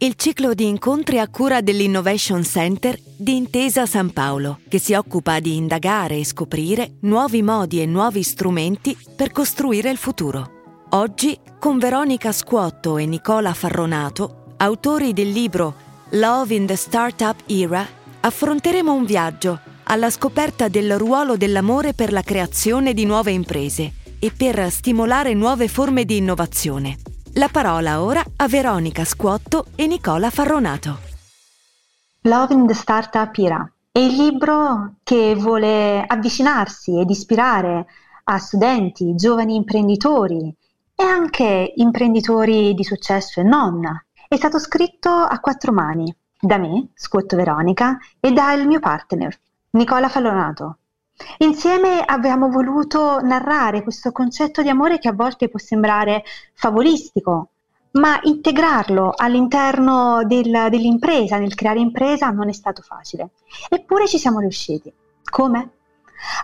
il ciclo di incontri a cura dell'Innovation Center di Intesa San Paolo, che si occupa di indagare e scoprire nuovi modi e nuovi strumenti per costruire il futuro. Oggi, con Veronica Scuotto e Nicola Farronato, autori del libro Love in the Startup Era, affronteremo un viaggio alla scoperta del ruolo dell'amore per la creazione di nuove imprese e per stimolare nuove forme di innovazione. La parola ora a Veronica Scuotto e Nicola Farronato. Love in the Startup Era è il libro che vuole avvicinarsi ed ispirare a studenti, giovani imprenditori e anche imprenditori di successo e non. È stato scritto a quattro mani da me, Scuotto Veronica, e dal mio partner, Nicola Fallonato. Insieme abbiamo voluto narrare questo concetto di amore che a volte può sembrare favolistico, ma integrarlo all'interno del, dell'impresa, nel creare impresa, non è stato facile. Eppure ci siamo riusciti. Come?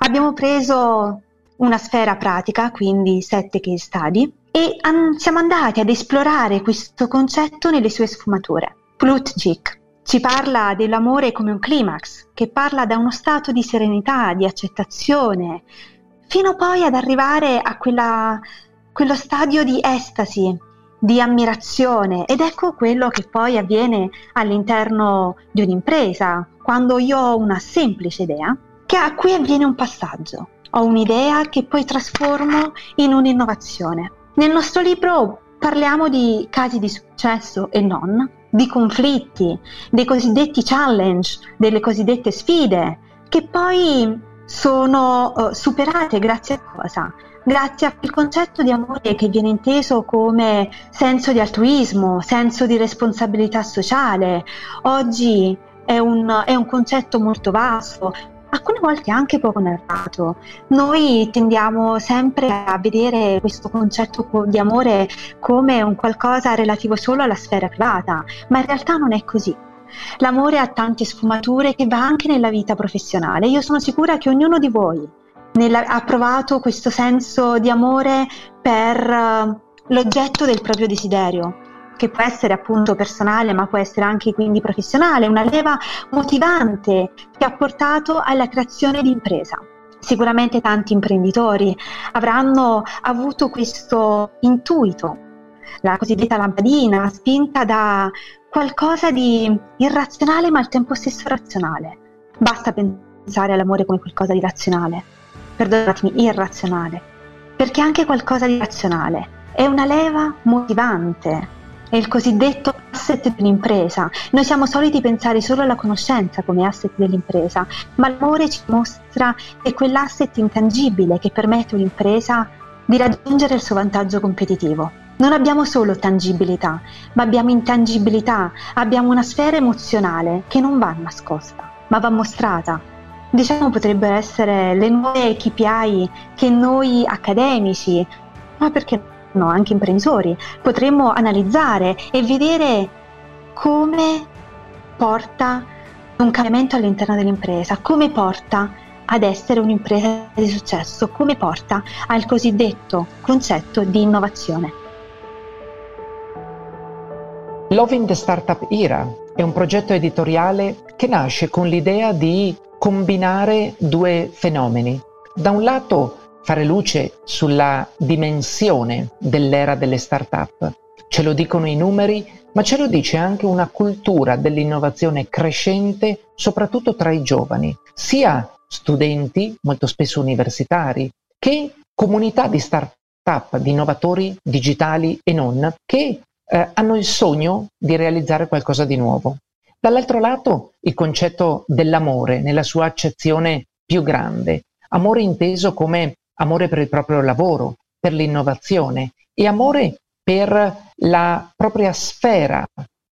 Abbiamo preso una sfera pratica, quindi sette case study, e an- siamo andati ad esplorare questo concetto nelle sue sfumature. Plutjik, ci parla dell'amore come un climax, che parla da uno stato di serenità, di accettazione, fino poi ad arrivare a quella, quello stadio di estasi, di ammirazione ed ecco quello che poi avviene all'interno di un'impresa, quando io ho una semplice idea, che a cui avviene un passaggio. Ho un'idea che poi trasformo in un'innovazione. Nel nostro libro parliamo di casi di successo e non, di conflitti, dei cosiddetti challenge, delle cosiddette sfide, che poi sono uh, superate grazie a cosa? Grazie al concetto di amore che viene inteso come senso di altruismo, senso di responsabilità sociale. Oggi è un, è un concetto molto vasto, alcune volte anche poco narrato. Noi tendiamo sempre a vedere questo concetto di amore come un qualcosa relativo solo alla sfera privata, ma in realtà non è così. L'amore ha tante sfumature che va anche nella vita professionale. Io sono sicura che ognuno di voi nella, ha provato questo senso di amore per uh, l'oggetto del proprio desiderio, che può essere appunto personale ma può essere anche quindi professionale, una leva motivante che ha portato alla creazione di impresa. Sicuramente tanti imprenditori avranno avuto questo intuito, la cosiddetta lampadina, spinta da qualcosa di irrazionale ma al tempo stesso razionale. Basta pensare all'amore come qualcosa di razionale, perdonatemi, irrazionale, perché anche qualcosa di razionale è una leva motivante, è il cosiddetto asset dell'impresa. Noi siamo soliti pensare solo alla conoscenza come asset dell'impresa, ma l'amore ci mostra che è quell'asset intangibile che permette all'impresa di raggiungere il suo vantaggio competitivo. Non abbiamo solo tangibilità, ma abbiamo intangibilità, abbiamo una sfera emozionale che non va nascosta, ma va mostrata. Diciamo potrebbero essere le nuove KPI che noi accademici, ma perché no? anche imprenditori, potremmo analizzare e vedere come porta un cambiamento all'interno dell'impresa, come porta ad essere un'impresa di successo, come porta al cosiddetto concetto di innovazione. Love in the Startup Era è un progetto editoriale che nasce con l'idea di combinare due fenomeni. Da un lato fare luce sulla dimensione dell'era delle start-up. Ce lo dicono i numeri, ma ce lo dice anche una cultura dell'innovazione crescente, soprattutto tra i giovani, sia studenti, molto spesso universitari, che comunità di start-up, di innovatori digitali e non, che eh, hanno il sogno di realizzare qualcosa di nuovo. Dall'altro lato, il concetto dell'amore nella sua accezione più grande, amore inteso come amore per il proprio lavoro, per l'innovazione e amore per la propria sfera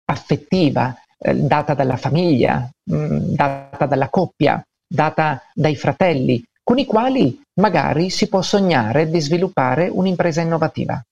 affettiva eh, data dalla famiglia, mh, mm, data dalla coppia, data dai fratelli, con i quali magari si può sognare di sviluppare un'impresa innovativa.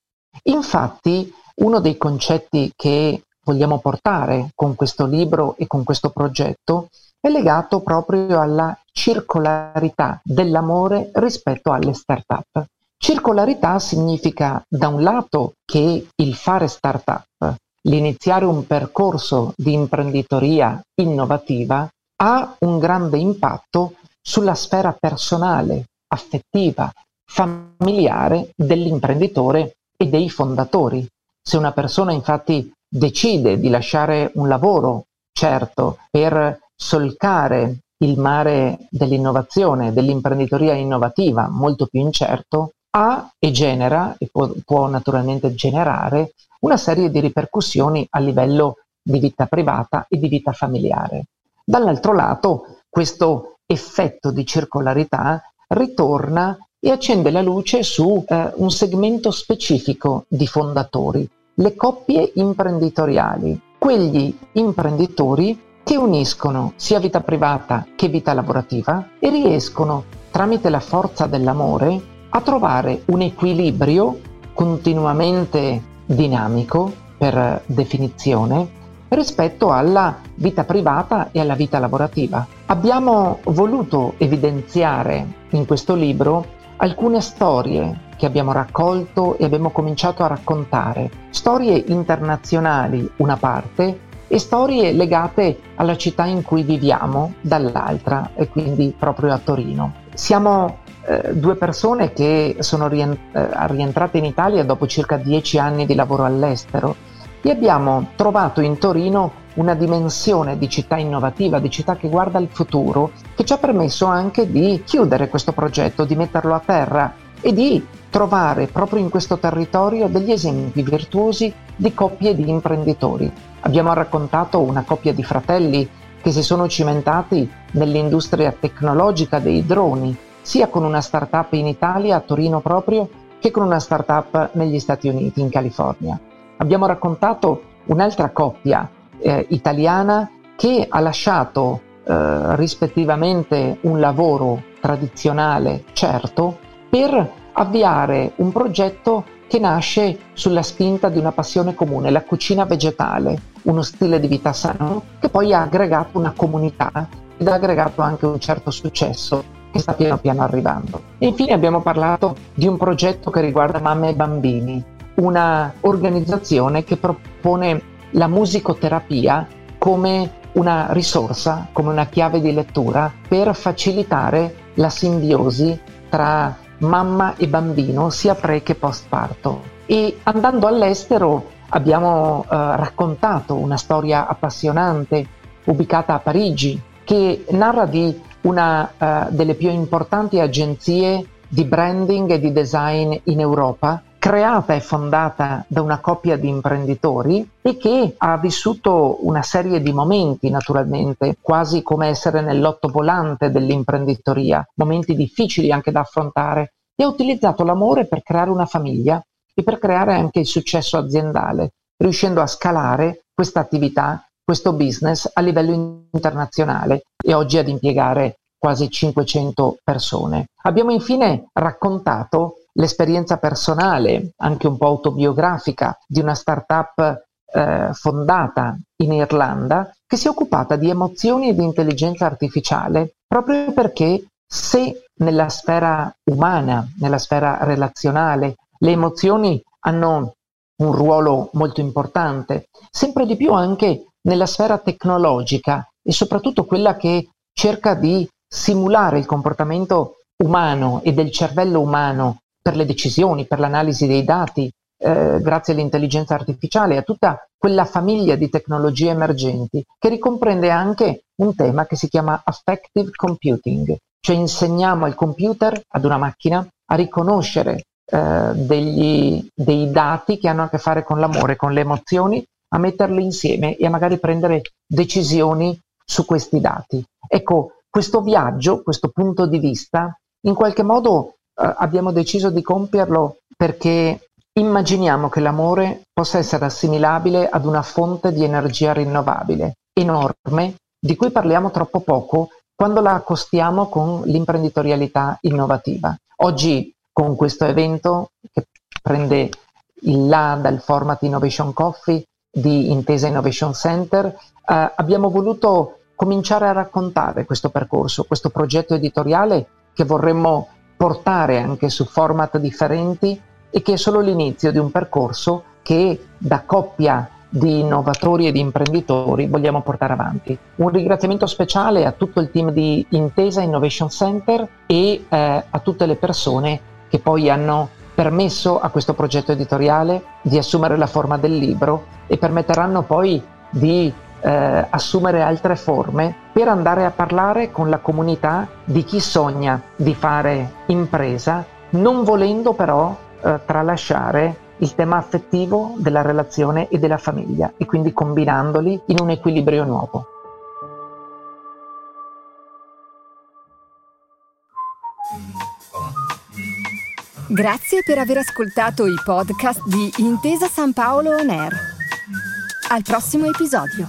Infatti, uno dei concetti che vogliamo portare con questo libro e con questo progetto è legato proprio alla circolarità dell'amore rispetto alle start-up. Circolarità significa da un lato che il fare start-up, l'iniziare un percorso di imprenditoria innovativa ha un grande impatto sulla sfera personale, affettiva, familiare dell'imprenditore e dei fondatori. Se una persona infatti decide di lasciare un lavoro, certo, per solcare il mare dell'innovazione, dell'imprenditoria innovativa molto più incerto, ha e genera, e può, può naturalmente generare, una serie di ripercussioni a livello di vita privata e di vita familiare. Dall'altro lato, questo effetto di circolarità ritorna e accende la luce su eh, un segmento specifico di fondatori, le coppie imprenditoriali, quegli imprenditori che uniscono sia vita privata che vita lavorativa e riescono, tramite la forza dell'amore, a trovare un equilibrio continuamente dinamico, per definizione, rispetto alla vita privata e alla vita lavorativa. Abbiamo voluto evidenziare in questo libro alcune storie che abbiamo raccolto e abbiamo cominciato a raccontare, storie internazionali una parte e storie legate alla città in cui viviamo dall'altra e quindi proprio a Torino. Siamo eh, due persone che sono eh, rientrate in Italia dopo circa dieci anni di lavoro all'estero e abbiamo trovato in Torino una dimensione di città innovativa, di città che guarda al futuro, che ci ha permesso anche di chiudere questo progetto, di metterlo a terra e di trovare proprio in questo territorio degli esempi virtuosi di coppie di imprenditori. Abbiamo raccontato una coppia di fratelli che si sono cimentati nell'industria tecnologica dei droni, sia con una startup in Italia, a Torino proprio, che con una startup negli Stati Uniti, in California. Abbiamo raccontato un'altra coppia eh, italiana che ha lasciato eh, rispettivamente un lavoro tradizionale certo per avviare un progetto che nasce sulla spinta di una passione comune, la cucina vegetale, uno stile di vita sano che poi ha aggregato una comunità ed ha aggregato anche un certo successo che sta piano piano arrivando. E infine abbiamo parlato di un progetto che riguarda mamme e bambini, una organizzazione che propone la musicoterapia come una risorsa, come una chiave di lettura per facilitare la simbiosi tra mamma e bambino sia pre che post parto. E andando all'estero abbiamo eh, raccontato una storia appassionante ubicata a Parigi che narra di una uh, delle più importanti agenzie di branding e di design in Europa creata e fondata da una coppia di imprenditori e che ha vissuto una serie di momenti, naturalmente, quasi come essere nell'otto volante dell'imprenditoria, momenti difficili anche da affrontare, e ha utilizzato l'amore per creare una famiglia e per creare anche il successo aziendale, riuscendo a scalare questa attività, questo business a livello internazionale e oggi ad impiegare quasi 500 persone. Abbiamo infine raccontato l'esperienza personale, anche un po' autobiografica, di una startup eh, fondata in Irlanda che si è occupata di emozioni e di intelligenza artificiale proprio perché se nella sfera umana, nella sfera relazionale, le emozioni hanno un ruolo molto importante, sempre di più anche nella sfera tecnologica e soprattutto quella che cerca di simulare il comportamento umano e del cervello umano per le decisioni, per l'analisi dei dati, eh, grazie all'intelligenza artificiale, a tutta quella famiglia di tecnologie emergenti che ricomprende anche un tema che si chiama affective computing, cioè insegniamo al computer, ad una macchina, a riconoscere eh, degli, dei dati che hanno a che fare con l'amore, con le emozioni, a metterli insieme e a magari prendere decisioni su questi dati. Ecco, questo viaggio, questo punto di vista, in qualche modo abbiamo deciso di compierlo perché immaginiamo che l'amore possa essere assimilabile ad una fonte di energia rinnovabile, enorme, di cui parliamo troppo poco quando la accostiamo con l'imprenditorialità innovativa. Oggi con questo evento che prende il là dal format Innovation Coffee di Intesa Innovation Center, eh, abbiamo voluto cominciare a raccontare questo percorso, questo progetto editoriale che vorremmo portare anche su format differenti e che è solo l'inizio di un percorso che da coppia di innovatori e di imprenditori vogliamo portare avanti. Un ringraziamento speciale a tutto il team di Intesa Innovation Center e eh, a tutte le persone che poi hanno permesso a questo progetto editoriale di assumere la forma del libro e permetteranno poi di eh, assumere altre forme per andare a parlare con la comunità di chi sogna di fare impresa, non volendo però eh, tralasciare il tema affettivo della relazione e della famiglia e quindi combinandoli in un equilibrio nuovo. Grazie per aver ascoltato i podcast di Intesa San Paolo On Air. Al prossimo episodio.